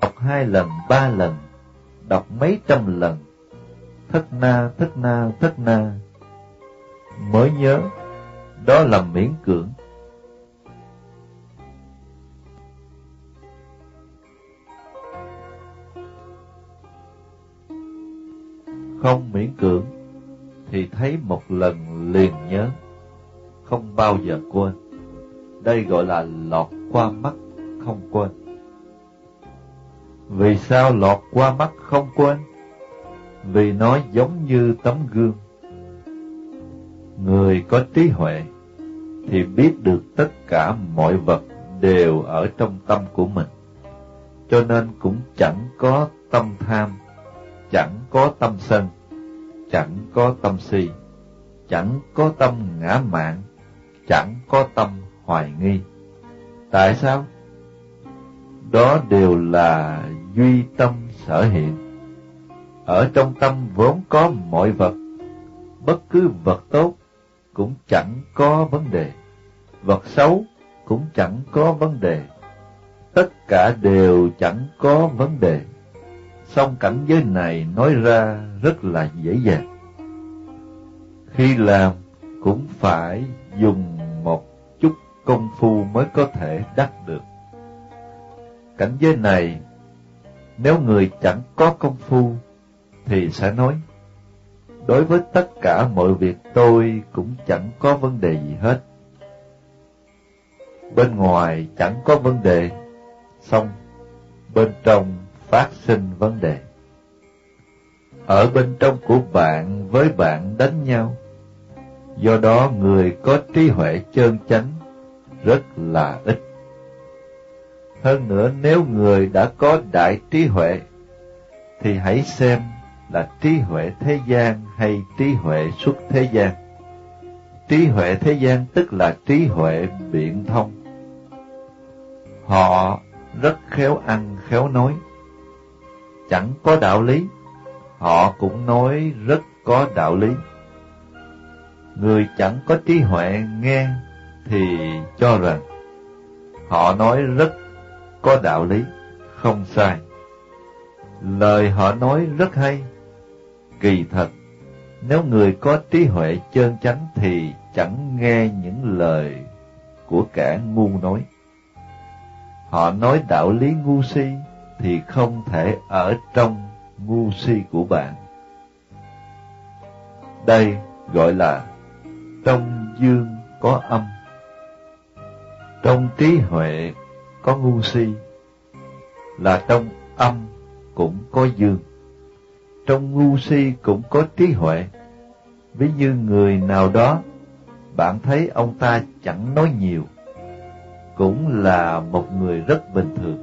đọc hai lần, ba lần, đọc mấy trăm lần, thất na, thất na, thất na, mới nhớ, đó là miễn cưỡng. Không miễn cưỡng, thì thấy một lần liền nhớ, không bao giờ quên. Đây gọi là lọt qua mắt, không quên. Vì sao lọt qua mắt không quên? Vì nó giống như tấm gương. Người có trí huệ thì biết được tất cả mọi vật đều ở trong tâm của mình. Cho nên cũng chẳng có tâm tham, chẳng có tâm sân, chẳng có tâm si, chẳng có tâm ngã mạn, chẳng có tâm hoài nghi. Tại sao? Đó đều là duy tâm sở hiện. Ở trong tâm vốn có mọi vật, bất cứ vật tốt cũng chẳng có vấn đề, vật xấu cũng chẳng có vấn đề, tất cả đều chẳng có vấn đề. Song cảnh giới này nói ra rất là dễ dàng. Khi làm cũng phải dùng một chút công phu mới có thể đắc được. Cảnh giới này, nếu người chẳng có công phu, thì sẽ nói, đối với tất cả mọi việc tôi cũng chẳng có vấn đề gì hết. Bên ngoài chẳng có vấn đề, xong bên trong phát sinh vấn đề. Ở bên trong của bạn với bạn đánh nhau, do đó người có trí huệ chơn chánh rất là ít. Hơn nữa nếu người đã có đại trí huệ, thì hãy xem là trí huệ thế gian hay trí huệ xuất thế gian. Trí huệ thế gian tức là trí huệ biện thông. Họ rất khéo ăn khéo nói, chẳng có đạo lý, họ cũng nói rất có đạo lý. Người chẳng có trí huệ nghe thì cho rằng họ nói rất có đạo lý, không sai. Lời họ nói rất hay, kỳ thật. Nếu người có trí huệ chân chánh thì chẳng nghe những lời của kẻ ngu nói. Họ nói đạo lý ngu si thì không thể ở trong ngu si của bạn. Đây gọi là trong dương có âm, trong trí huệ có ngu si, là trong âm cũng có dương. Trong ngu si cũng có trí huệ. Ví như người nào đó, bạn thấy ông ta chẳng nói nhiều, cũng là một người rất bình thường.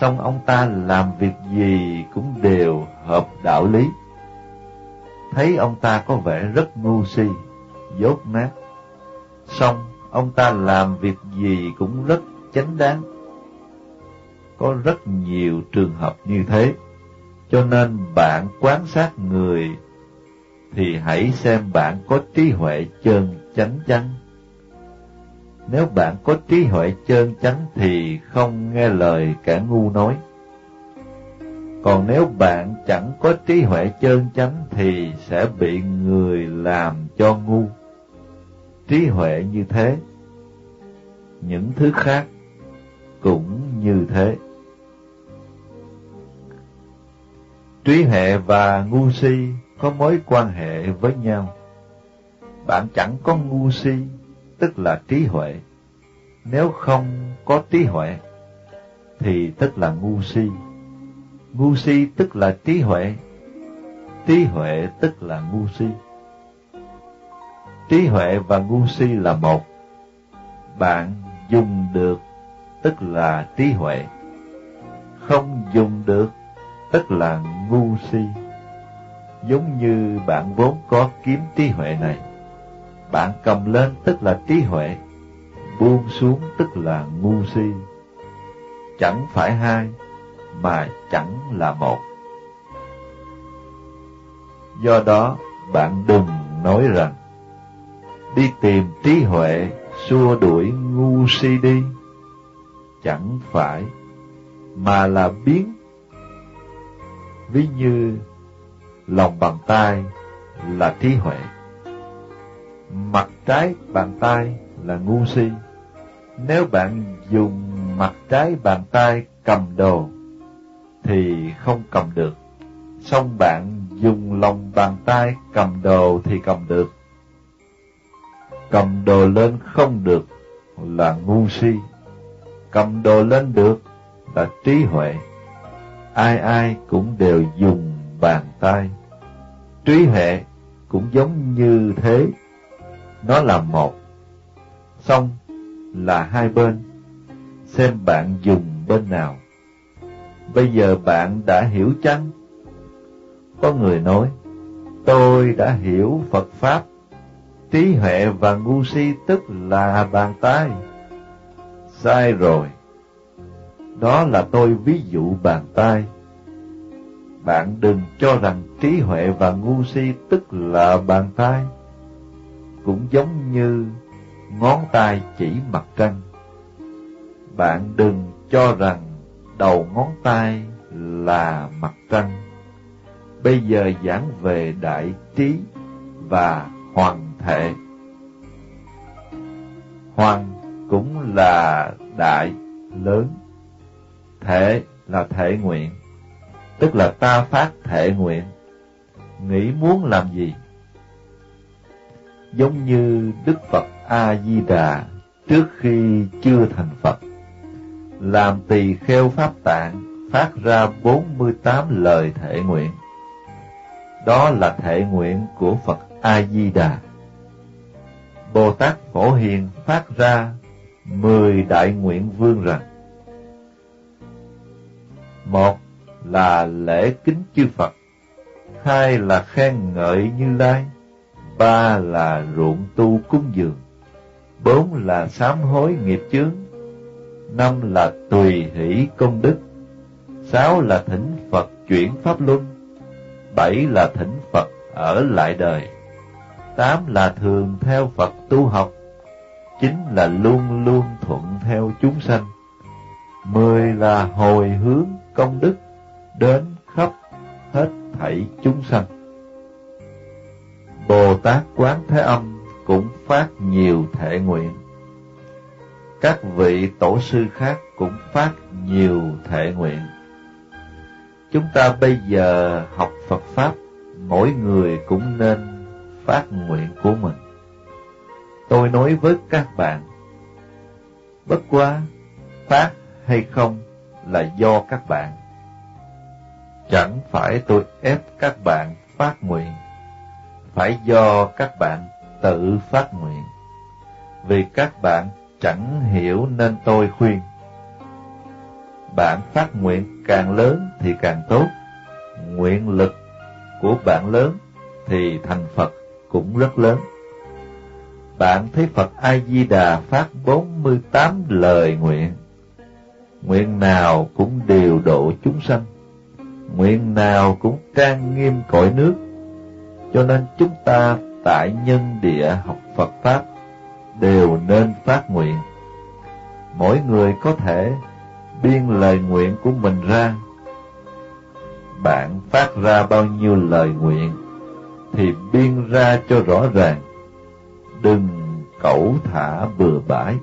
Xong ông ta làm việc gì cũng đều hợp đạo lý. Thấy ông ta có vẻ rất ngu si, dốt nát. Xong ông ta làm việc gì cũng rất chánh đáng. Có rất nhiều trường hợp như thế. Cho nên bạn quan sát người thì hãy xem bạn có trí huệ chân chánh chăng. Nếu bạn có trí huệ chân chánh thì không nghe lời kẻ ngu nói. Còn nếu bạn chẳng có trí huệ chân chánh thì sẽ bị người làm cho ngu. Trí huệ như thế, những thứ khác cũng như thế. Trí hệ và ngu si có mối quan hệ với nhau. Bạn chẳng có ngu si, tức là trí huệ. Nếu không có trí huệ, thì tức là ngu si. Ngu si tức là trí huệ. Trí huệ tức là ngu si. Trí huệ và ngu si là một. Bạn dùng được tức là trí huệ. Không dùng được tức là ngu si. Giống như bạn vốn có kiếm trí huệ này. Bạn cầm lên tức là trí huệ, buông xuống tức là ngu si. Chẳng phải hai, mà chẳng là một. Do đó, bạn đừng nói rằng, đi tìm trí huệ, xua đuổi ngu si đi. Chẳng phải, mà là biến. Ví như lòng bàn tay là trí huệ, mặt trái bàn tay là ngu si. Nếu bạn dùng mặt trái bàn tay cầm đồ, thì không cầm được. song bạn dùng lòng bàn tay cầm đồ thì cầm được. Cầm đồ lên không được là ngu si. Cầm đồ lên được là trí huệ. Ai ai cũng đều dùng bàn tay. Trí huệ cũng giống như thế. Nó là một. Xong là hai bên. Xem bạn dùng bên nào. Bây giờ bạn đã hiểu chăng? Có người nói, tôi đã hiểu Phật Pháp, trí huệ và ngu si tức là bàn tay. Sai rồi. Đó là tôi ví dụ bàn tay. Bạn đừng cho rằng trí huệ và ngu si tức là bàn tay. Cũng giống như ngón tay chỉ mặt trăng. Bạn đừng cho rằng đầu ngón tay là mặt trăng. Bây giờ giảng về đại trí và hoàng thể. Hoàng cũng là đại, lớn. Thể là thể nguyện, tức là ta phát thể nguyện. Nghĩ muốn làm gì? Giống như Đức Phật A-di-đà trước khi chưa thành Phật làm tỳ kheo pháp tạng phát ra 48 lời thể nguyện. Đó là thể nguyện của Phật A-di-đà. Bồ Tát Phổ Hiền phát ra 10 đại nguyện vương rằng một là lễ kính chư Phật, hai là khen ngợi Như Lai, ba là ruộng tu cúng dường, bốn là sám hối nghiệp chướng, năm là tùy hỷ công đức, sáu là thỉnh Phật chuyển pháp luân, bảy là thỉnh Phật ở lại đời, tám là thường theo Phật tu học, chín là luôn luôn thuận theo chúng sanh, mười là hồi hướng công đức đến khắp hết thảy chúng sanh. Bồ Tát Quán Thế Âm cũng phát nhiều thể nguyện các vị tổ sư khác cũng phát nhiều thể nguyện. Chúng ta bây giờ học Phật Pháp, mỗi người cũng nên phát nguyện của mình. Tôi nói với các bạn, bất quá phát hay không là do các bạn. Chẳng phải tôi ép các bạn phát nguyện, phải do các bạn tự phát nguyện. Vì các bạn chẳng hiểu nên tôi khuyên. Bạn phát nguyện càng lớn thì càng tốt, nguyện lực của bạn lớn thì thành Phật cũng rất lớn. Bạn thấy Phật A-di-đà phát 48 lời nguyện, nguyện nào cũng điều độ chúng sanh, nguyện nào cũng trang nghiêm cõi nước, cho nên chúng ta tại nhân địa học Phật Pháp đều nên phát nguyện. Mỗi người có thể biên lời nguyện của mình ra. Bạn phát ra bao nhiêu lời nguyện thì biên ra cho rõ ràng. Đừng cẩu thả bừa bãi.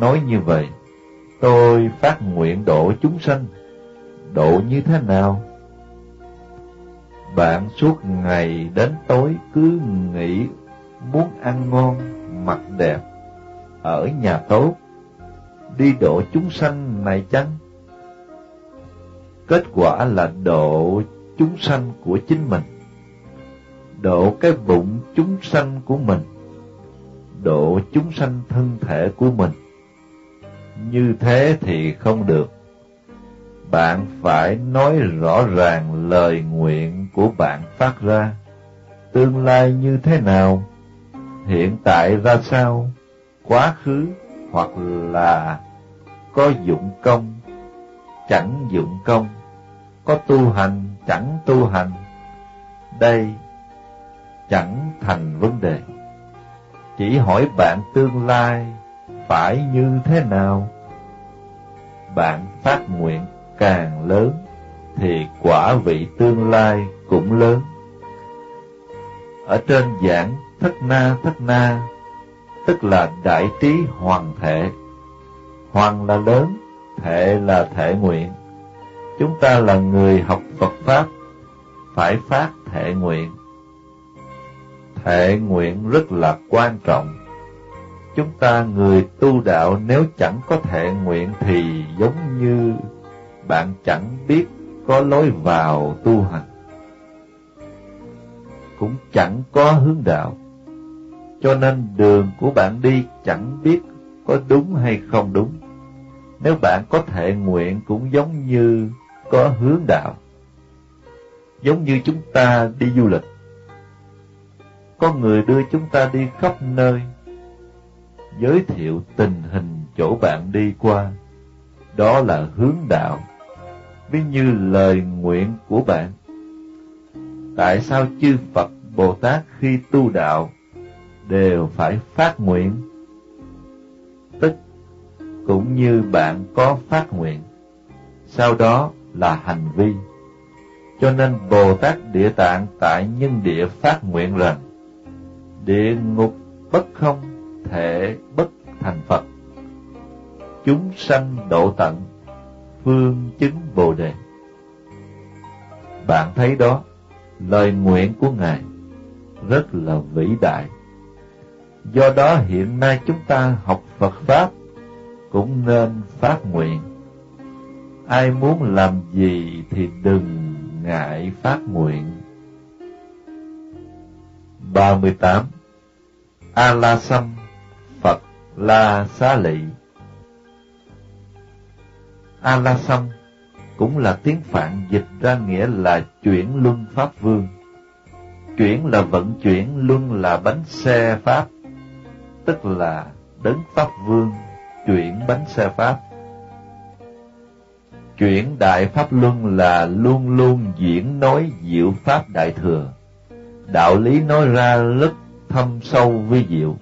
Nói như vậy, tôi phát nguyện độ chúng sanh. Độ như thế nào? Bạn suốt ngày đến tối cứ nghĩ muốn ăn ngon mặt đẹp, ở nhà tốt, đi độ chúng sanh này chăng? Kết quả là độ chúng sanh của chính mình, độ cái bụng chúng sanh của mình, độ chúng sanh thân thể của mình. Như thế thì không được. Bạn phải nói rõ ràng lời nguyện của bạn phát ra, tương lai như thế nào hiện tại ra sao, quá khứ hoặc là có dụng công, chẳng dụng công, có tu hành, chẳng tu hành. Đây chẳng thành vấn đề. Chỉ hỏi bạn tương lai phải như thế nào? Bạn phát nguyện càng lớn, thì quả vị tương lai cũng lớn. Ở trên giảng thất na thất na, tức là đại trí hoàng thể. Hoàng là lớn, thể là thể nguyện. Chúng ta là người học Phật Pháp, phải phát thể nguyện. Thể nguyện rất là quan trọng. Chúng ta người tu đạo nếu chẳng có thể nguyện thì giống như bạn chẳng biết có lối vào tu hành. Cũng chẳng có hướng đạo. Cho nên đường của bạn đi chẳng biết có đúng hay không đúng. Nếu bạn có thể nguyện cũng giống như có hướng đạo. Giống như chúng ta đi du lịch. Có người đưa chúng ta đi khắp nơi, giới thiệu tình hình chỗ bạn đi qua. Đó là hướng đạo, ví như lời nguyện của bạn. Tại sao chư Phật Bồ Tát khi tu đạo đều phải phát nguyện? Tức cũng như bạn có phát nguyện, sau đó là hành vi. Cho nên Bồ Tát Địa Tạng tại nhân địa phát nguyện rằng, địa ngục bất không thể bất thành Phật. Chúng sanh độ tận, phương chứng Bồ Đề. Bạn thấy đó, lời nguyện của Ngài rất là vĩ đại. Do đó hiện nay chúng ta học Phật Pháp cũng nên phát nguyện. Ai muốn làm gì thì đừng ngại phát nguyện. 38. A La Xá Lị A La Sâm cũng là tiếng Phạn dịch ra nghĩa là chuyển luân Pháp Vương. Chuyển là vận chuyển, luân là bánh xe Pháp, tức là đấng Pháp Vương chuyển bánh xe Pháp. Chuyển Đại Pháp Luân là luôn luôn diễn nói diệu Pháp Đại Thừa. Đạo lý nói ra rất thâm sâu vi diệu.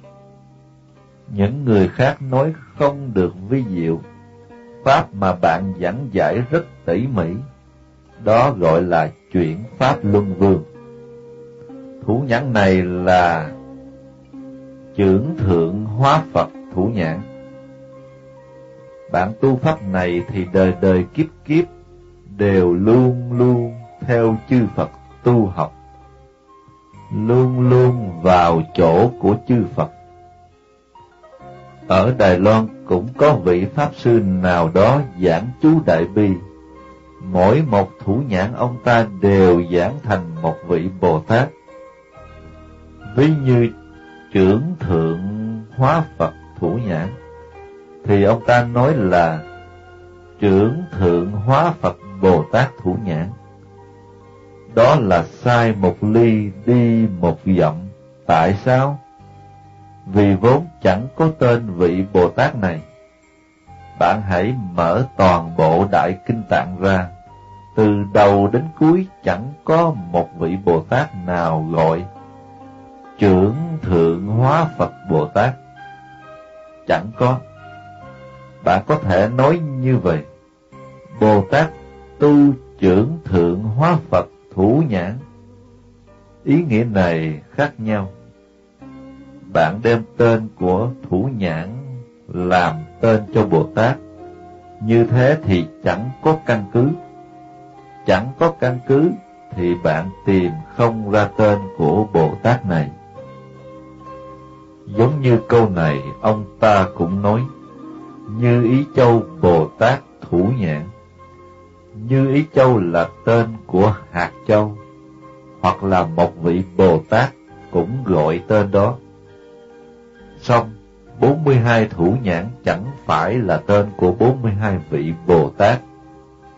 Những người khác nói không được vi diệu. Pháp mà bạn giảng giải rất tỉ mỉ. Đó gọi là chuyển Pháp Luân Vương. Thủ nhãn này là trưởng thượng hóa Phật thủ nhãn bạn tu pháp này thì đời đời kiếp kiếp đều luôn luôn theo chư Phật tu học, luôn luôn vào chỗ của chư Phật. Ở Đài Loan cũng có vị Pháp Sư nào đó giảng chú Đại Bi, mỗi một thủ nhãn ông ta đều giảng thành một vị Bồ Tát. Ví như trưởng thượng hóa Phật thủ nhãn, thì ông ta nói là trưởng thượng hóa Phật Bồ Tát Thủ Nhãn. Đó là sai một ly đi một dặm. Tại sao? Vì vốn chẳng có tên vị Bồ Tát này. Bạn hãy mở toàn bộ Đại Kinh Tạng ra. Từ đầu đến cuối chẳng có một vị Bồ Tát nào gọi trưởng thượng hóa Phật Bồ Tát. Chẳng có bạn có thể nói như vậy. Bồ Tát tu trưởng thượng hóa Phật thủ nhãn. Ý nghĩa này khác nhau. Bạn đem tên của thủ nhãn làm tên cho Bồ Tát. Như thế thì chẳng có căn cứ. Chẳng có căn cứ thì bạn tìm không ra tên của Bồ Tát này. Giống như câu này, ông ta cũng nói, như Ý Châu Bồ Tát Thủ Nhãn. Như Ý Châu là tên của hạt châu, hoặc là một vị Bồ Tát cũng gọi tên đó. Xong, 42 thủ nhãn chẳng phải là tên của 42 vị Bồ Tát,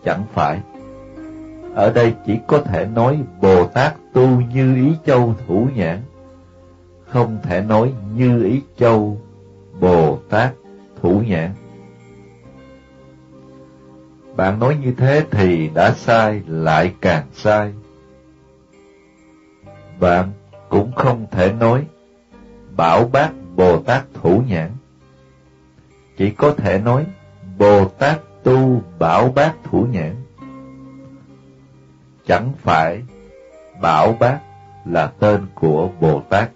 chẳng phải. Ở đây chỉ có thể nói Bồ Tát tu như ý châu thủ nhãn, không thể nói như ý châu Bồ Tát thủ nhãn. Bạn nói như thế thì đã sai, lại càng sai. Bạn cũng không thể nói bảo bác Bồ Tát thủ nhãn. Chỉ có thể nói Bồ Tát tu bảo bát thủ nhãn. Chẳng phải bảo bát là tên của Bồ Tát.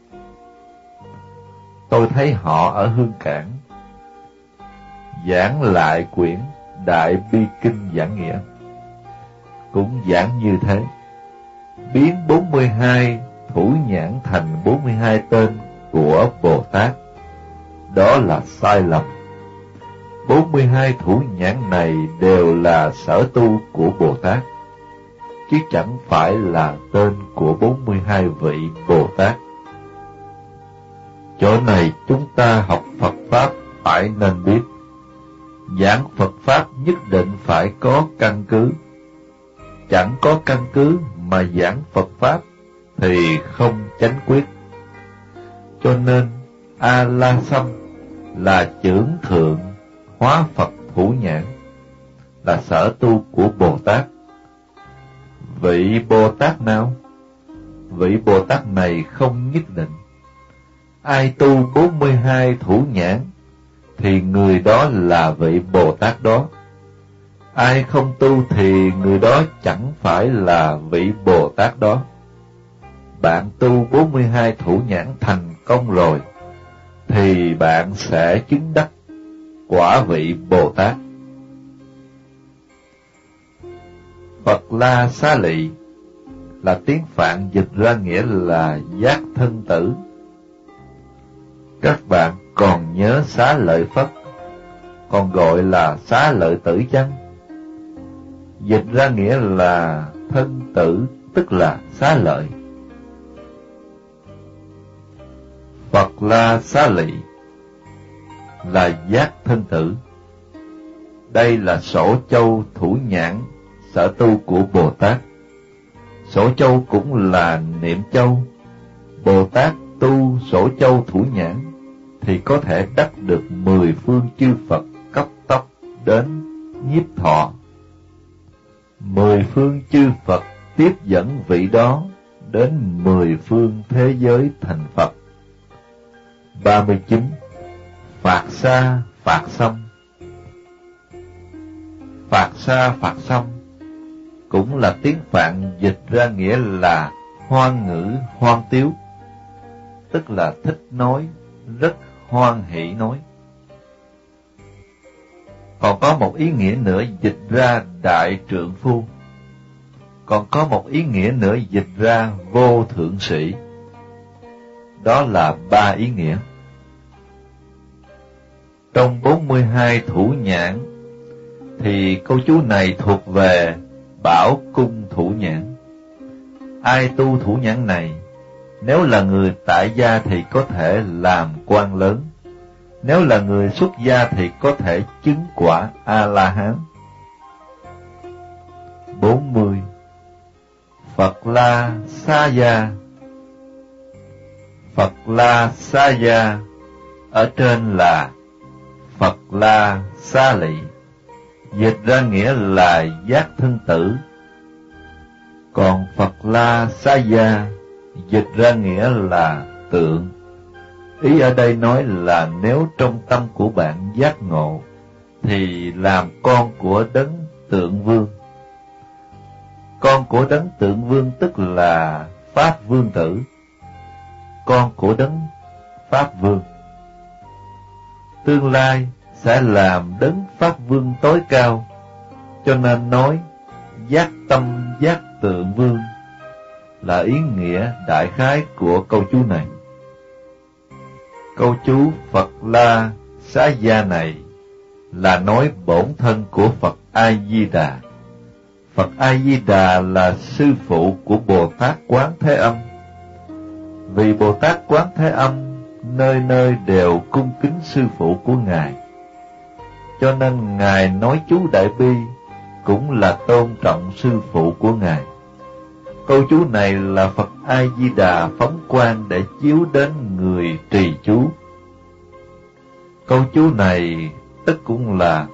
Tôi thấy họ ở Hương Cảng giảng lại quyển Đại Bi Kinh Giảng Nghĩa. Cũng giảng như thế, biến 42 thủ nhãn thành 42 tên của Bồ Tát. Đó là sai lầm. 42 thủ nhãn này đều là sở tu của Bồ Tát, chứ chẳng phải là tên của 42 vị Bồ Tát. Chỗ này chúng ta học Phật Pháp phải nên biết. Giảng Phật Pháp nhất định phải có căn cứ. Chẳng có căn cứ mà giảng Phật Pháp thì không chánh quyết. Cho nên A-la-sâm là trưởng thượng hóa Phật thủ nhãn, là sở tu của Bồ Tát. Vị Bồ Tát nào? Vị Bồ Tát này không nhất định. Ai tu 42 thủ nhãn, thì người đó là vị Bồ Tát đó. Ai không tu thì người đó chẳng phải là vị Bồ Tát đó. Bạn tu 42 thủ nhãn thành công rồi, thì bạn sẽ chứng đắc quả vị Bồ Tát. Phật La Xá Lị là tiếng Phạn dịch ra nghĩa là giác thân tử. Các bạn còn nhớ xá lợi Phất, còn gọi là xá lợi tử chăng? Dịch ra nghĩa là thân tử, tức là xá lợi. Phật La Xá Lị là giác thân tử. Đây là sổ châu thủ nhãn, sở tu của Bồ Tát. Sổ châu cũng là niệm châu. Bồ Tát tu sổ châu thủ nhãn thì có thể đắc được mười phương chư Phật cấp tốc đến nhiếp thọ. Mười phương chư Phật tiếp dẫn vị đó đến mười phương thế giới thành Phật. 39. Phạt xa, phạt xong Phạt xa, phạt xong cũng là tiếng Phạn dịch ra nghĩa là hoan ngữ, hoan tiếu, tức là thích nói, rất hoan hỷ nói. Còn có một ý nghĩa nữa dịch ra đại trượng phu. Còn có một ý nghĩa nữa dịch ra vô thượng sĩ. Đó là ba ý nghĩa. Trong 42 thủ nhãn, thì câu chú này thuộc về bảo cung thủ nhãn. Ai tu thủ nhãn này, nếu là người tại gia thì có thể làm quan lớn, nếu là người xuất gia thì có thể chứng quả A-la-hán. 40. Phật La Sa Gia Phật La Sa Gia ở trên là Phật La Sa Lị, dịch ra nghĩa là giác thân tử. Còn Phật La Sa Gia dịch ra nghĩa là tượng. Ý ở đây nói là nếu trong tâm của bạn giác ngộ, thì làm con của đấng tượng vương. Con của đấng tượng vương tức là Pháp vương tử. Con của đấng Pháp vương tương lai sẽ làm đấng pháp vương tối cao, cho nên nói giác tâm giác tượng vương là ý nghĩa đại khái của câu chú này. Câu chú Phật La Xá Gia này là nói bổn thân của Phật A Di Đà. Phật A Di Đà là sư phụ của Bồ Tát Quán Thế Âm. Vì Bồ Tát Quán Thế Âm nơi nơi đều cung kính sư phụ của Ngài. Cho nên Ngài nói chú Đại Bi cũng là tôn trọng sư phụ của Ngài. Câu chú này là Phật A-di-đà phóng quang để chiếu đến người trì chú. Câu chú này tức cũng là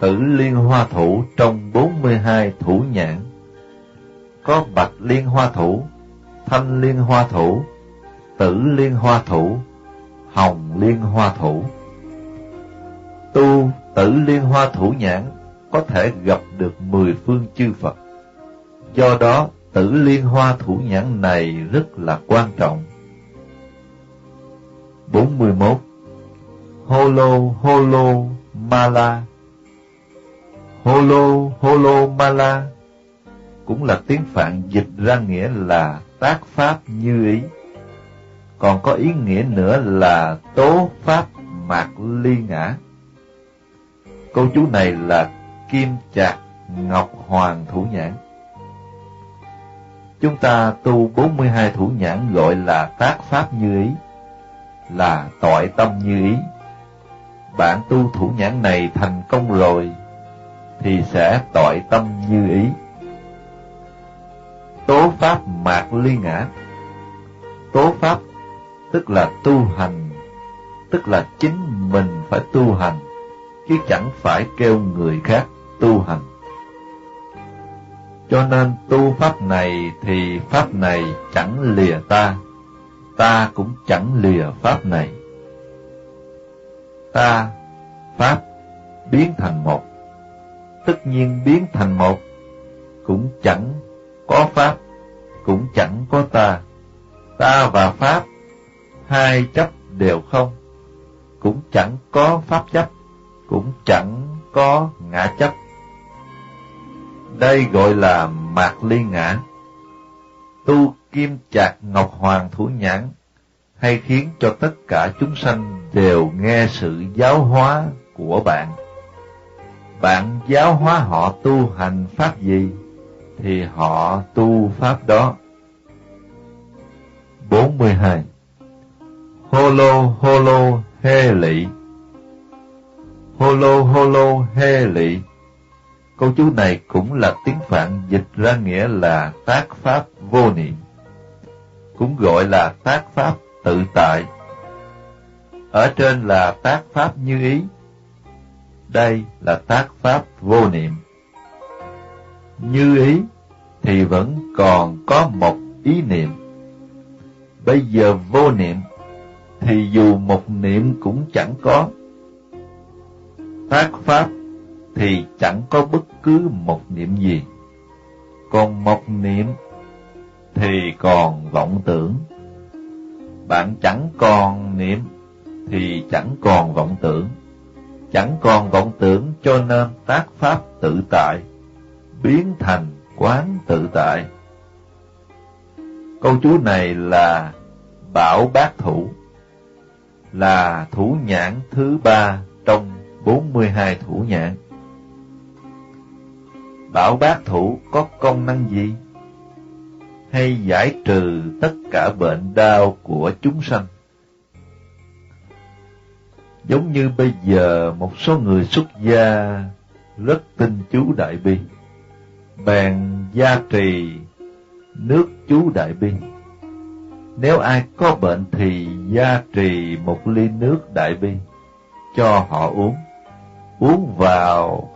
tử liên hoa thủ trong 42 thủ nhãn. Có bạch liên hoa thủ, thanh liên hoa thủ, tử liên hoa thủ, hồng liên hoa thủ. Tu tử liên hoa thủ nhãn có thể gặp được mười phương chư Phật. Do đó, tử liên hoa thủ nhãn này rất là quan trọng. 41. Holo Holo Mala Holo Holo Mala cũng là tiếng Phạn dịch ra nghĩa là tác pháp như ý. Còn có ý nghĩa nữa là tố pháp mạc ly ngã. Câu chú này là kim chạc ngọc hoàng thủ nhãn. Chúng ta tu 42 thủ nhãn gọi là tác pháp như ý, là tội tâm như ý. Bạn tu thủ nhãn này thành công rồi, thì sẽ tội tâm như ý. Tố pháp mạc ly ngã Tố pháp tức là tu hành, tức là chính mình phải tu hành, chứ chẳng phải kêu người khác tu hành. Cho nên tu pháp này thì pháp này chẳng lìa ta, ta cũng chẳng lìa pháp này. Ta, pháp, biến thành một, tất nhiên biến thành một, cũng chẳng có pháp, cũng chẳng có ta. Ta và pháp, hai chấp đều không, cũng chẳng có pháp chấp, cũng chẳng có ngã chấp. Đây gọi là mạc ly ngã. Tu kim chạc ngọc hoàng thủ nhãn, hay khiến cho tất cả chúng sanh đều nghe sự giáo hóa của bạn. Bạn giáo hóa họ tu hành pháp gì, thì họ tu pháp đó. 42. Holo holo he lị Holo holo he lị Câu chú này cũng là tiếng Phạn dịch ra nghĩa là tác pháp vô niệm, cũng gọi là tác pháp tự tại. Ở trên là tác pháp như ý, đây là tác pháp vô niệm. Như ý thì vẫn còn có một ý niệm. Bây giờ vô niệm thì dù một niệm cũng chẳng có. Tác pháp thì chẳng có bất cứ một niệm gì. Còn một niệm thì còn vọng tưởng. Bạn chẳng còn niệm thì chẳng còn vọng tưởng. Chẳng còn vọng tưởng cho nên tác pháp tự tại, biến thành quán tự tại. Câu chú này là bảo bát thủ, là thủ nhãn thứ ba trong 42 thủ nhãn. Bảo bát thủ có công năng gì? Hay giải trừ tất cả bệnh đau của chúng sanh? Giống như bây giờ một số người xuất gia rất tin chú Đại Bi, bèn gia trì nước chú Đại Bi. Nếu ai có bệnh thì gia trì một ly nước Đại Bi, cho họ uống. Uống vào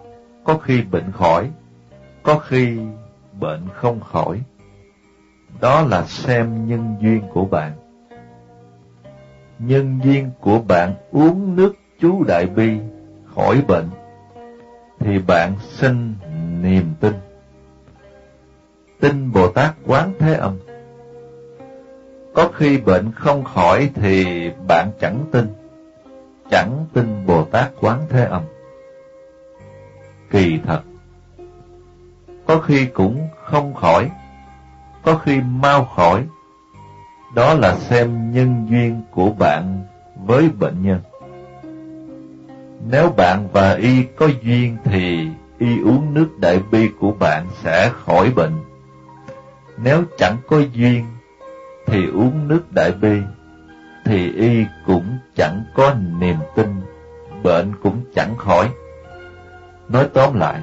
có khi bệnh khỏi, có khi bệnh không khỏi. Đó là xem nhân duyên của bạn. Nhân duyên của bạn uống nước chú Đại Bi khỏi bệnh, thì bạn sinh niềm tin. Tin Bồ Tát Quán Thế Âm. Có khi bệnh không khỏi thì bạn chẳng tin, chẳng tin Bồ Tát Quán Thế Âm. Kỳ thật, có khi cũng không khỏi, có khi mau khỏi. Đó là xem nhân duyên của bạn với bệnh nhân. Nếu bạn và y có duyên thì y uống nước đại bi của bạn sẽ khỏi bệnh. Nếu chẳng có duyên thì uống nước đại bi thì y cũng chẳng có niềm tin, bệnh cũng chẳng khỏi. Nói tóm lại,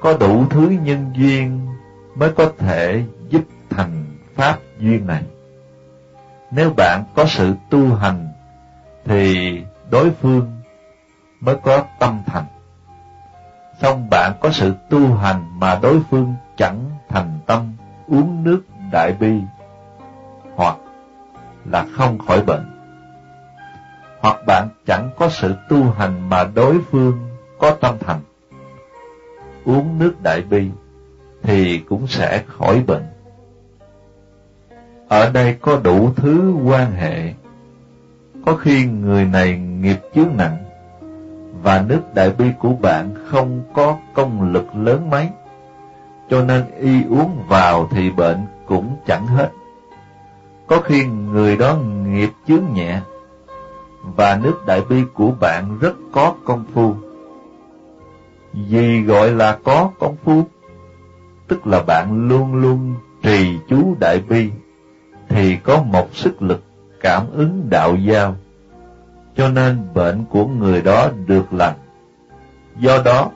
có đủ thứ nhân duyên mới có thể giúp thành pháp duyên này. Nếu bạn có sự tu hành, thì đối phương mới có tâm thành. Xong bạn có sự tu hành mà đối phương chẳng thành tâm uống nước đại bi, là không khỏi bệnh. Hoặc bạn chẳng có sự tu hành mà đối phương có tâm thành, uống nước đại bi thì cũng sẽ khỏi bệnh. Ở đây có đủ thứ quan hệ. Có khi người này nghiệp chướng nặng và nước đại bi của bạn không có công lực lớn mấy, cho nên y uống vào thì bệnh cũng chẳng hết. Có khi người đó nghiệp chướng nhẹ và nước đại bi của bạn rất có công phu. Gì gọi là có công phu? Tức là bạn luôn luôn trì chú đại bi, thì có một sức lực cảm ứng đạo giao, cho nên bệnh của người đó được lành. Do đó,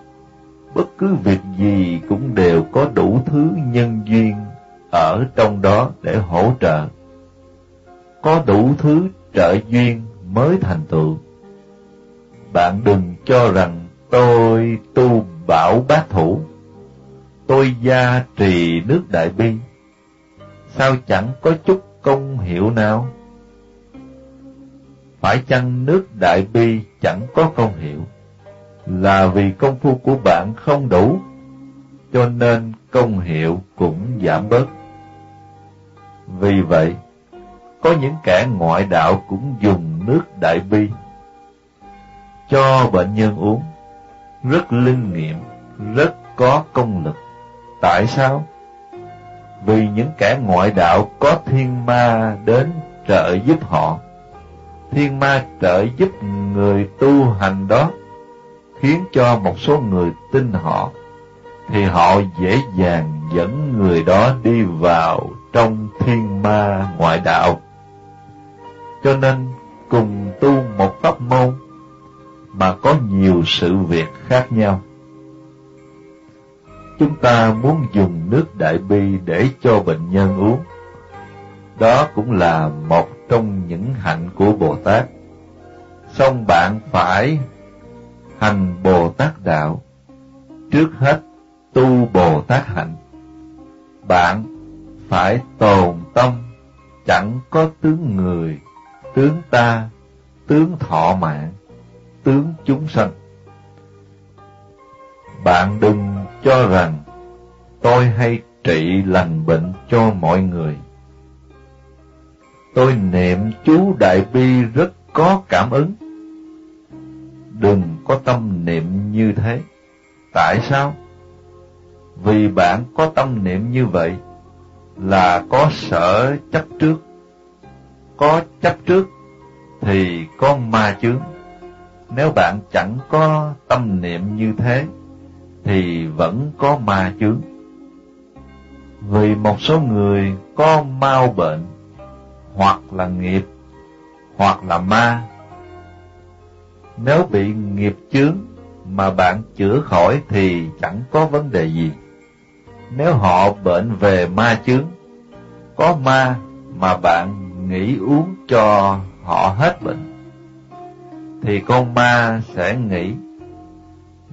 bất cứ việc gì cũng đều có đủ thứ nhân duyên ở trong đó để hỗ trợ. Có đủ thứ trợ duyên mới thành tựu. Bạn đừng cho rằng tôi tu bảo bát thủ, tôi gia trì nước đại bi, sao chẳng có chút công hiệu nào? Phải chăng nước đại bi chẳng có công hiệu, là vì công phu của bạn không đủ, cho nên công hiệu cũng giảm bớt. Vì vậy, có những kẻ ngoại đạo cũng dùng nước đại bi cho bệnh nhân uống, rất linh nghiệm, rất có công lực. Tại sao? Vì những kẻ ngoại đạo có thiên ma đến trợ giúp họ. Thiên ma trợ giúp người tu hành đó, khiến cho một số người tin họ, thì họ dễ dàng dẫn người đó đi vào trong thiên ma ngoại đạo. Cho nên cùng tu một pháp môn mà có nhiều sự việc khác nhau. Chúng ta muốn dùng nước đại bi để cho bệnh nhân uống. Đó cũng là một trong những hạnh của Bồ Tát. Xong bạn phải hành Bồ Tát đạo, trước hết tu Bồ Tát hạnh. Bạn phải tồn tâm, chẳng có tướng người tướng ta, tướng thọ mạng, tướng chúng sanh. Bạn đừng cho rằng tôi hay trị lành bệnh cho mọi người. Tôi niệm chú Đại Bi rất có cảm ứng. Đừng có tâm niệm như thế. Tại sao? Vì bạn có tâm niệm như vậy là có sở chấp trước có chấp trước thì có ma chướng. Nếu bạn chẳng có tâm niệm như thế thì vẫn có ma chướng. Vì một số người có mau bệnh hoặc là nghiệp hoặc là ma. Nếu bị nghiệp chướng mà bạn chữa khỏi thì chẳng có vấn đề gì. Nếu họ bệnh về ma chướng, có ma mà bạn nghĩ uống cho họ hết bệnh, thì con ma sẽ nghĩ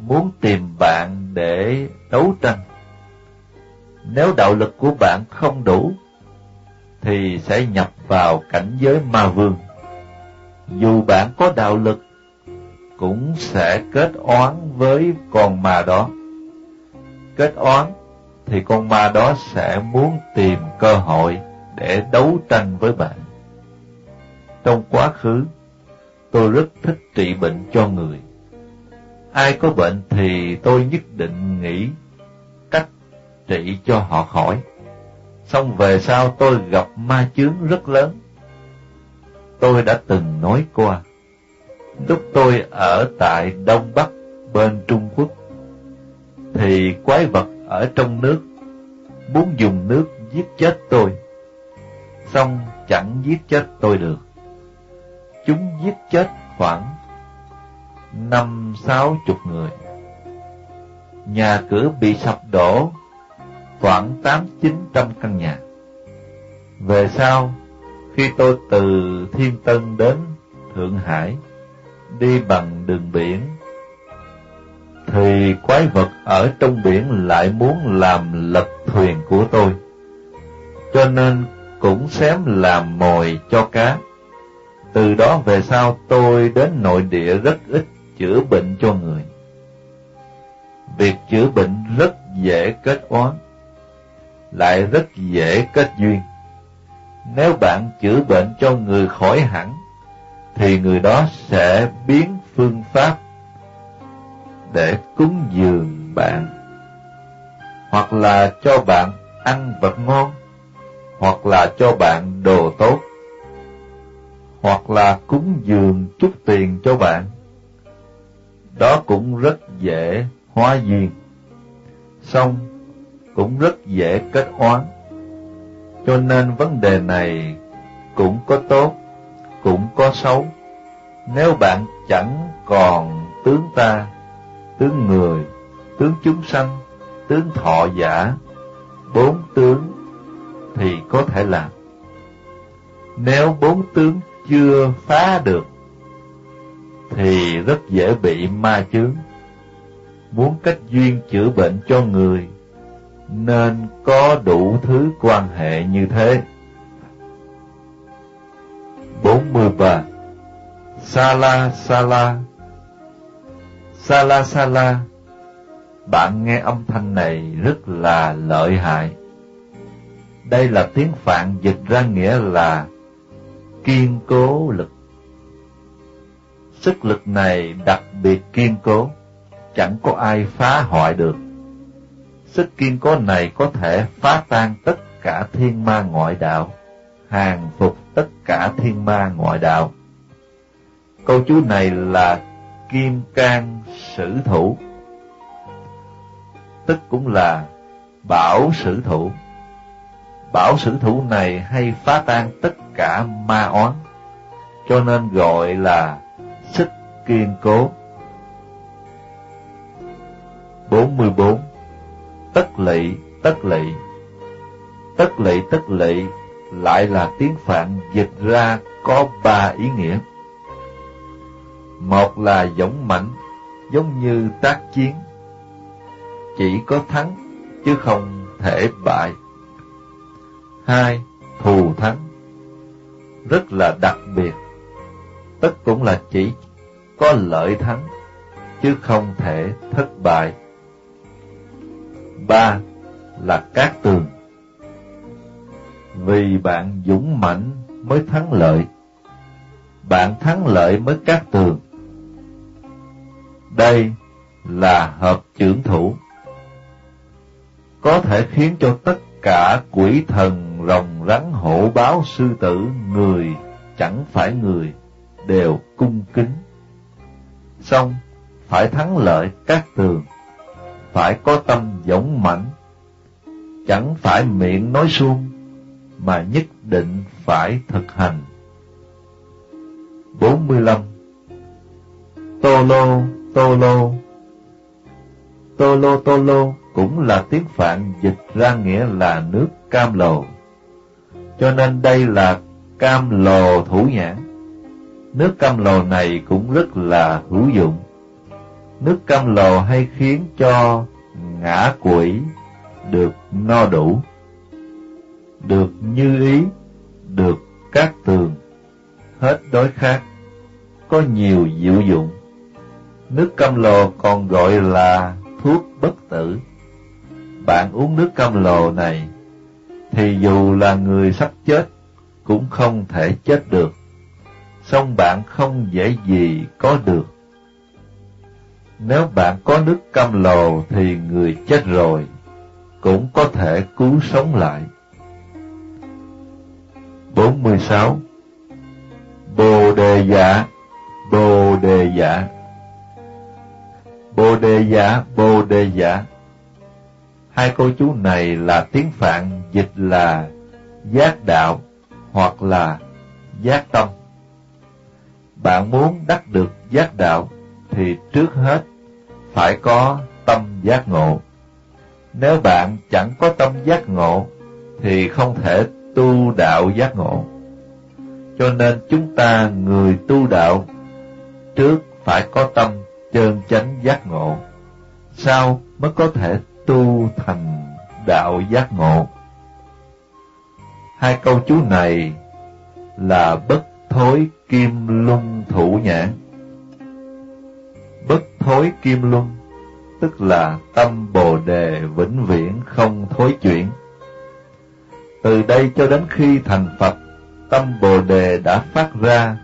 muốn tìm bạn để đấu tranh. Nếu đạo lực của bạn không đủ, thì sẽ nhập vào cảnh giới ma vương. Dù bạn có đạo lực, cũng sẽ kết oán với con ma đó. Kết oán thì con ma đó sẽ muốn tìm cơ hội để đấu tranh với bạn. Trong quá khứ, tôi rất thích trị bệnh cho người. Ai có bệnh thì tôi nhất định nghĩ cách trị cho họ khỏi. Xong về sau tôi gặp ma chướng rất lớn. Tôi đã từng nói qua, lúc tôi ở tại Đông Bắc bên Trung Quốc, thì quái vật ở trong nước muốn dùng nước giết chết tôi xong chẳng giết chết tôi được. Chúng giết chết khoảng năm sáu chục người. Nhà cửa bị sập đổ khoảng tám chín trăm căn nhà. Về sau, khi tôi từ Thiên Tân đến Thượng Hải, đi bằng đường biển, thì quái vật ở trong biển lại muốn làm lật thuyền của tôi. Cho nên cũng xém làm mồi cho cá. Từ đó về sau tôi đến nội địa rất ít chữa bệnh cho người. việc chữa bệnh rất dễ kết oán, lại rất dễ kết duyên. Nếu bạn chữa bệnh cho người khỏi hẳn, thì người đó sẽ biến phương pháp để cúng dường bạn, hoặc là cho bạn ăn vật ngon, hoặc là cho bạn đồ tốt, hoặc là cúng dường chút tiền cho bạn. Đó cũng rất dễ hóa duyên, xong cũng rất dễ kết oán. Cho nên vấn đề này cũng có tốt, cũng có xấu. Nếu bạn chẳng còn tướng ta, tướng người, tướng chúng sanh, tướng thọ giả, bốn tướng thì có thể làm. Nếu bốn tướng chưa phá được, thì rất dễ bị ma chướng. Muốn cách duyên chữa bệnh cho người, nên có đủ thứ quan hệ như thế. 43. Sala Sala Sala Sala Bạn nghe âm thanh này rất là lợi hại. Đây là tiếng Phạn dịch ra nghĩa là kiên cố lực. Sức lực này đặc biệt kiên cố, chẳng có ai phá hoại được. Sức kiên cố này có thể phá tan tất cả thiên ma ngoại đạo, hàng phục tất cả thiên ma ngoại đạo. Câu chú này là kim can sử thủ, tức cũng là bảo sử thủ. Bảo sử thủ này hay phá tan tất cả ma oán, cho nên gọi là sức kiên cố. 44. Tất lị, tất lị Tất lị, tất lị lại là tiếng Phạn dịch ra có ba ý nghĩa. Một là dũng mạnh, giống như tác chiến, chỉ có thắng chứ không thể bại. Hai, thù thắng, rất là đặc biệt, tất cũng là chỉ có lợi thắng, chứ không thể thất bại. Ba là cát tường, vì bạn dũng mãnh mới thắng lợi, bạn thắng lợi mới cát tường. Đây là hợp trưởng thủ, có thể khiến cho tất cả quỷ thần rồng rắn hổ báo sư tử người chẳng phải người đều cung kính. Xong phải thắng lợi các tường phải có tâm dũng mãnh. Chẳng phải miệng nói suông mà nhất định phải thực hành. 45 Tô lô, tô lô. Tô lô tô lô cũng là tiếng Phạn dịch ra nghĩa là nước cam lồ cho nên đây là cam lồ thủ nhãn. Nước cam lồ này cũng rất là hữu dụng. Nước cam lồ hay khiến cho ngã quỷ được no đủ, được như ý, được các tường, hết đối khác, có nhiều diệu dụng. Nước cam lồ còn gọi là thuốc bất tử. Bạn uống nước cam lồ này thì dù là người sắp chết cũng không thể chết được, song bạn không dễ gì có được. Nếu bạn có nước cam lồ thì người chết rồi cũng có thể cứu sống lại. 46. Bồ đề giả, bồ đề giả Bồ đề giả, bồ đề giả Hai câu chú này là tiếng Phạn dịch là giác đạo hoặc là giác tâm. Bạn muốn đắc được giác đạo thì trước hết phải có tâm giác ngộ. Nếu bạn chẳng có tâm giác ngộ thì không thể tu đạo giác ngộ. Cho nên chúng ta người tu đạo trước phải có tâm chân chánh giác ngộ, sau mới có thể tu thành đạo giác ngộ. Hai câu chú này là bất thối kim luân thủ nhãn. Bất thối kim luân tức là tâm Bồ Đề vĩnh viễn không thối chuyển. Từ đây cho đến khi thành Phật, tâm Bồ Đề đã phát ra,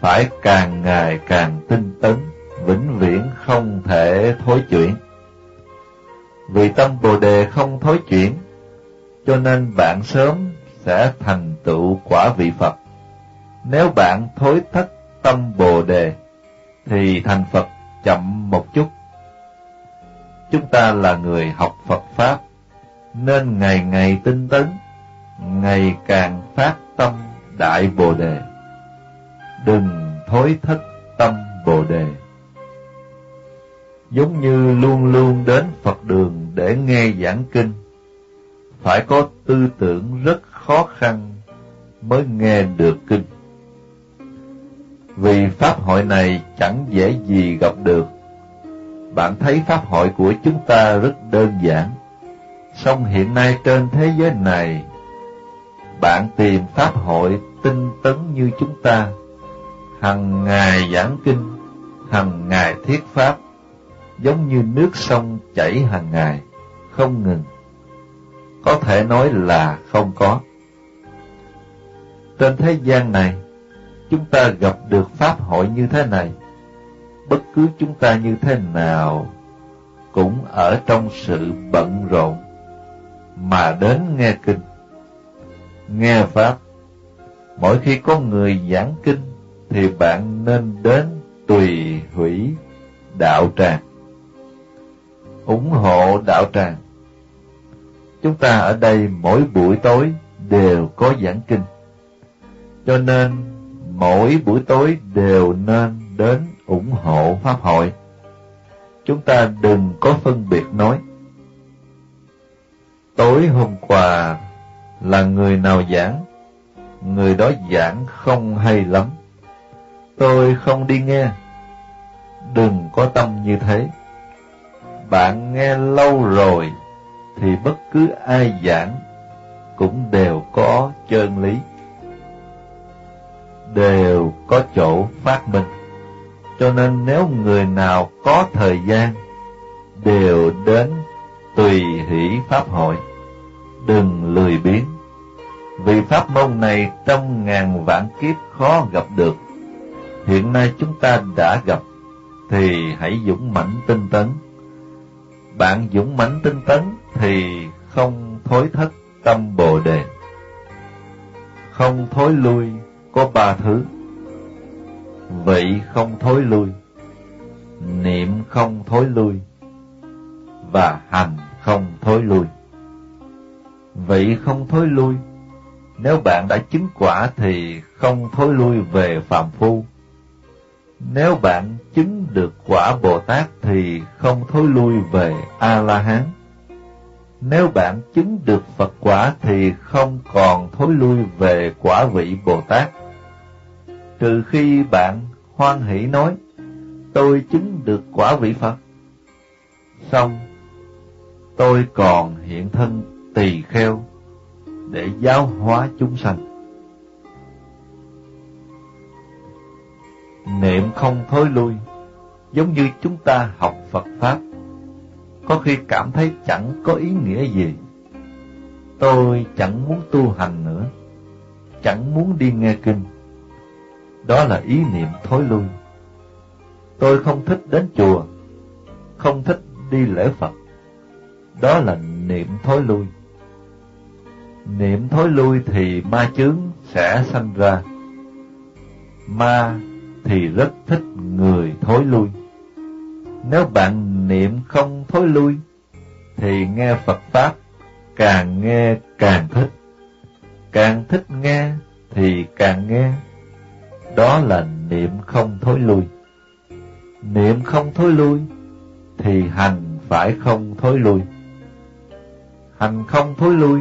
phải càng ngày càng tinh tấn, vĩnh viễn không thể thối chuyển. Vì tâm Bồ Đề không thối chuyển, cho nên bạn sớm sẽ thành tựu quả vị Phật. Nếu bạn thối thất tâm Bồ Đề, thì thành Phật chậm một chút. Chúng ta là người học Phật Pháp, nên ngày ngày tinh tấn, ngày càng phát tâm Đại Bồ Đề. Đừng thối thất tâm Bồ Đề. Giống như luôn luôn đến Phật đường để nghe giảng kinh, phải có tư tưởng rất khó khăn mới nghe được kinh. Vì pháp hội này chẳng dễ gì gặp được. Bạn thấy pháp hội của chúng ta rất đơn giản. Song hiện nay trên thế giới này, bạn tìm pháp hội tinh tấn như chúng ta, hằng ngày giảng kinh, hằng ngày thiết pháp, giống như nước sông chảy hàng ngày, không ngừng. Có thể nói là không có. Trên thế gian này, chúng ta gặp được pháp hội như thế này, bất cứ chúng ta như thế nào, cũng ở trong sự bận rộn, mà đến nghe kinh, nghe pháp. Mỗi khi có người giảng kinh, thì bạn nên đến tùy hủy đạo tràng, ủng hộ đạo tràng. Chúng ta ở đây mỗi buổi tối đều có giảng kinh, cho nên mỗi buổi tối đều nên đến ủng hộ Pháp hội. Chúng ta đừng có phân biệt nói. Tối hôm qua là người nào giảng, người đó giảng không hay lắm. Tôi không đi nghe. Đừng có tâm như thế. Bạn nghe lâu rồi thì bất cứ ai giảng cũng đều có chân lý đều có chỗ phát minh. Cho nên nếu người nào có thời gian, đều đến tùy hỷ Pháp hội, đừng lười biếng. Vì pháp môn này trong ngàn vạn kiếp khó gặp được. Hiện nay chúng ta đã gặp, thì hãy dũng mãnh tinh tấn. Bạn dũng mãnh tinh tấn thì không thối thất tâm Bồ Đề, không thối lui có ba thứ. Vị không thối lui niệm không thối lui và hành không thối lui. Vị không thối lui nếu bạn đã chứng quả thì không thối lui về phàm phu nếu bạn chứng được quả bồ tát thì không thối lui về a la hán nếu bạn chứng được phật quả thì không còn thối lui về quả vị bồ tát trừ khi bạn hoan hỷ nói, tôi chứng được quả vị Phật. Xong, tôi còn hiện thân tỳ kheo để giáo hóa chúng sanh. Niệm không thối lui, giống như chúng ta học Phật Pháp, có khi cảm thấy chẳng có ý nghĩa gì. Tôi chẳng muốn tu hành nữa, chẳng muốn đi nghe kinh đó là ý niệm thối lui. Tôi không thích đến chùa, không thích đi lễ Phật. Đó là niệm thối lui. Niệm thối lui thì ma chướng sẽ sanh ra. Ma thì rất thích người thối lui. Nếu bạn niệm không thối lui, thì nghe Phật Pháp càng nghe càng thích. Càng thích nghe thì càng nghe đó là niệm không thối lui. Niệm không thối lui, thì hành phải không thối lui. Hành không thối lui,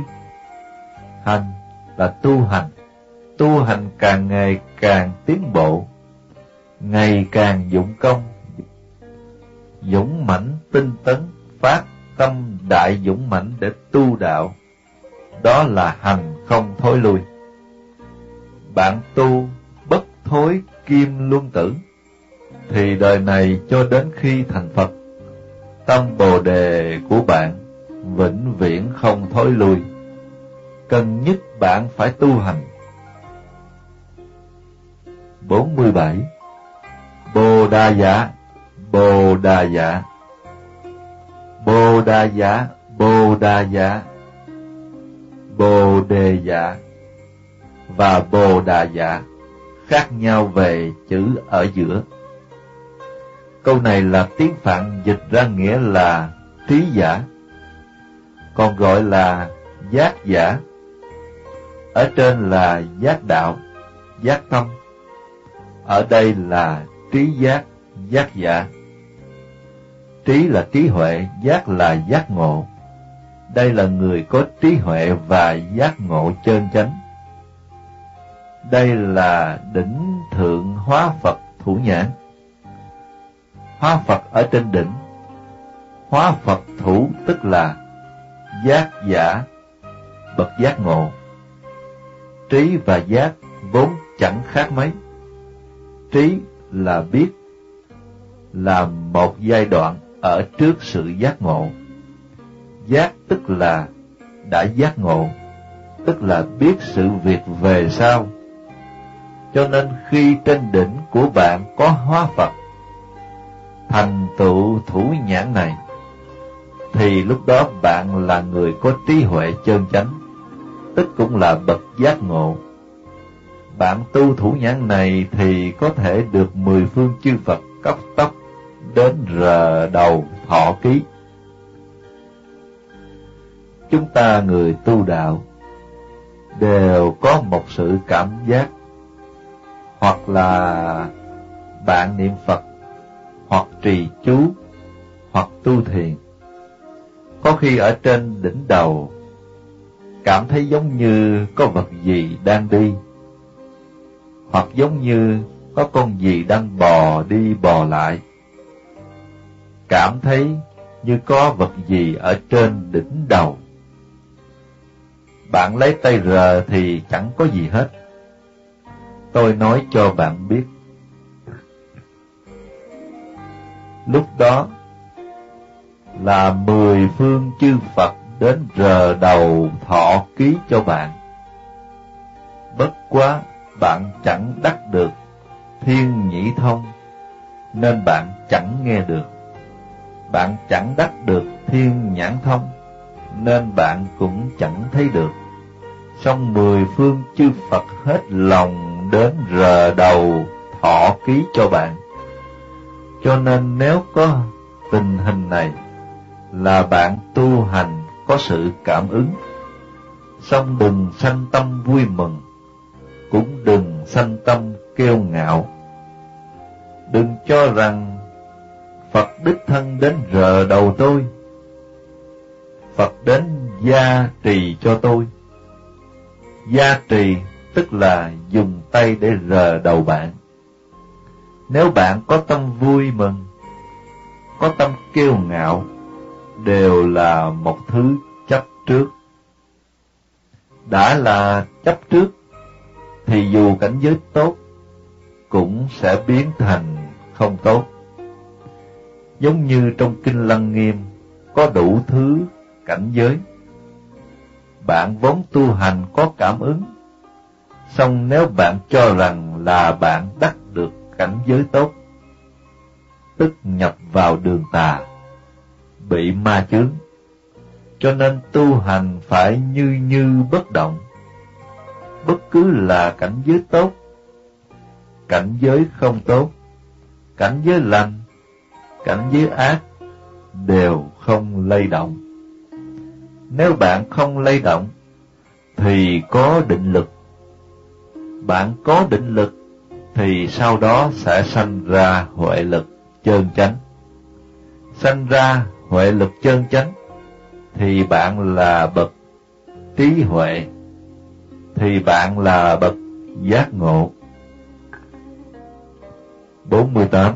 hành là tu hành, tu hành càng ngày càng tiến bộ, ngày càng dụng công, dũng mãnh tinh tấn, phát tâm đại dũng mãnh để tu đạo, đó là hành không thối lui. Bạn tu bất thối kim luân tử, thì đời này cho đến khi thành Phật, Tâm Bồ Đề của bạn vĩnh viễn không thối lui. Cần nhất bạn phải tu hành. 47. Bồ Đà Giả Bồ Đà Giả Bồ Đà Giả Bồ Đà Giả Bồ Đề Giả và Bồ Đà Giả khác nhau về chữ ở giữa. Câu này là tiếng Phạn dịch ra nghĩa là trí giả, còn gọi là giác giả. Ở trên là giác đạo, giác tâm. Ở đây là trí giác, giác giả. Trí là trí huệ, giác là giác ngộ. Đây là người có trí huệ và giác ngộ chân chánh. Đây là đỉnh thượng hóa Phật thủ nhãn. Hóa Phật ở trên đỉnh. Hóa Phật thủ tức là giác giả, bậc giác ngộ. Trí và giác vốn chẳng khác mấy. Trí là biết, là một giai đoạn ở trước sự giác ngộ. Giác tức là đã giác ngộ, tức là biết sự việc về sau. Cho nên khi trên đỉnh của bạn có hóa Phật, thành tựu thủ nhãn này, thì lúc đó bạn là người có trí huệ chân chánh, tức cũng là bậc giác ngộ. Bạn tu thủ nhãn này thì có thể được mười phương chư Phật cấp tóc đến rờ đầu thọ ký. Chúng ta người tu đạo đều có một sự cảm giác hoặc là bạn niệm Phật, hoặc trì chú, hoặc tu thiền. Có khi ở trên đỉnh đầu cảm thấy giống như có vật gì đang đi hoặc giống như có con gì đang bò đi bò lại cảm thấy như có vật gì ở trên đỉnh đầu. Bạn lấy tay rờ thì chẳng có gì hết. Tôi nói cho bạn biết. Lúc đó là mười phương chư Phật đến rờ đầu thọ ký cho bạn. Bất quá bạn chẳng đắc được thiên nhĩ thông, nên bạn chẳng nghe được bạn chẳng đắc được thiên nhãn thông, nên bạn cũng chẳng thấy được. Song mười phương chư Phật hết lòng đến rờ đầu thọ ký cho bạn. Cho nên nếu có tình hình này, là bạn tu hành có sự cảm ứng. Song đừng sanh tâm vui mừng, cũng đừng sanh tâm kêu ngạo. Đừng cho rằng Phật đích thân đến rờ đầu tôi. Phật đến gia trì cho tôi. Gia trì tức là dùng tay để rờ đầu bạn. Nếu bạn có tâm vui mừng, có tâm kiêu ngạo, đều là một thứ chấp trước. Đã là chấp trước, thì dù cảnh giới tốt, cũng sẽ biến thành không tốt. Giống như trong Kinh Lăng Nghiêm có đủ thứ cảnh giới. Bạn vốn tu hành có cảm ứng, song nếu bạn cho rằng là bạn đắc được cảnh giới tốt, tức nhập vào đường tà, bị ma chướng. Cho nên tu hành phải như như bất động, bất cứ là cảnh giới tốt, cảnh giới không tốt, cảnh giới lành, cảnh giới ác đều không lay động. Nếu bạn không lay động, thì có định lực. Bạn có định lực, thì sau đó sẽ sanh ra huệ lực chân chánh. Sanh ra huệ lực chân chánh, thì bạn là bậc trí huệ, thì bạn là bậc giác ngộ. 48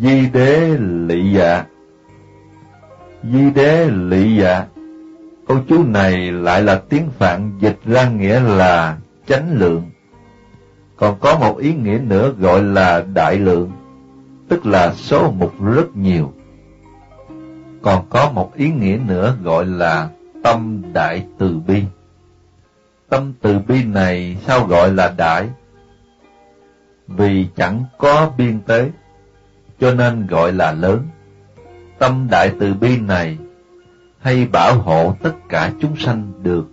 Di đế lị dạ Di đế lị dạ Câu chú này lại là tiếng Phạn dịch ra nghĩa là chánh lượng. Còn có một ý nghĩa nữa gọi là đại lượng, tức là số mục rất nhiều. còn có một ý nghĩa nữa gọi là tâm đại từ bi. Tâm từ bi này sao gọi là đại? Vì chẳng có biên tế, cho nên gọi là lớn. Tâm đại từ bi này hay bảo hộ tất cả chúng sanh được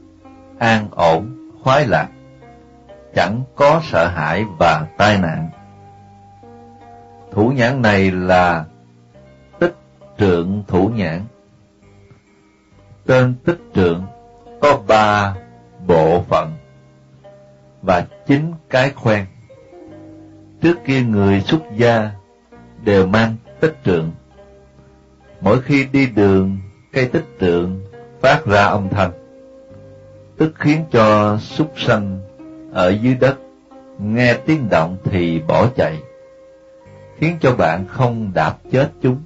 an ổn, khoái lạc, chẳng có sợ hãi và tai nạn. Thủ nhãn này là tích trượng thủ nhãn. Tên tích trượng có ba bộ phận và chính cái khoen. Trước kia người xuất gia đều mang tích trượng. Mỗi khi đi đường, cây tích trượng phát ra âm thanh, tức khiến cho súc sanh ở dưới đất nghe tiếng động thì bỏ chạy, khiến cho bạn không đạp chết chúng.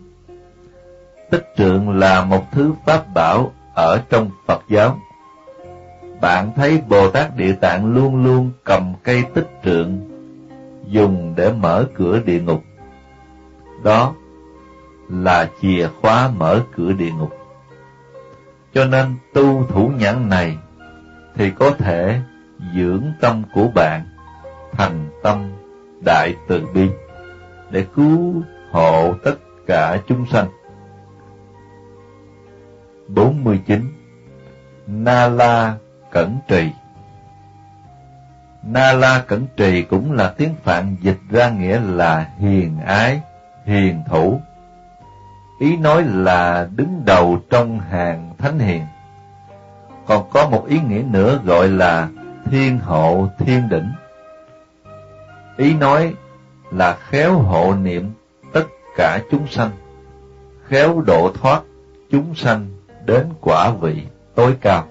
Tích trượng là một thứ pháp bảo ở trong Phật giáo. Bạn thấy Bồ Tát Địa Tạng luôn luôn cầm cây tích trượng, dùng để mở cửa địa ngục. Đó là chìa khóa mở cửa địa ngục. Cho nên tu thủ nhãn này thì có thể dưỡng tâm của bạn thành tâm đại từ bi để cứu hộ tất cả chúng sanh. 49. Na La Cẩn Trì Na La Cẩn Trì cũng là tiếng Phạn dịch ra nghĩa là hiền ái, hiền thủ. Ý nói là đứng đầu trong hàng thánh hiền. Còn có một ý nghĩa nữa gọi là thiên hộ thiên đỉnh. Ý nói là khéo hộ niệm tất cả chúng sanh, khéo độ thoát chúng sanh đến quả vị tối cao.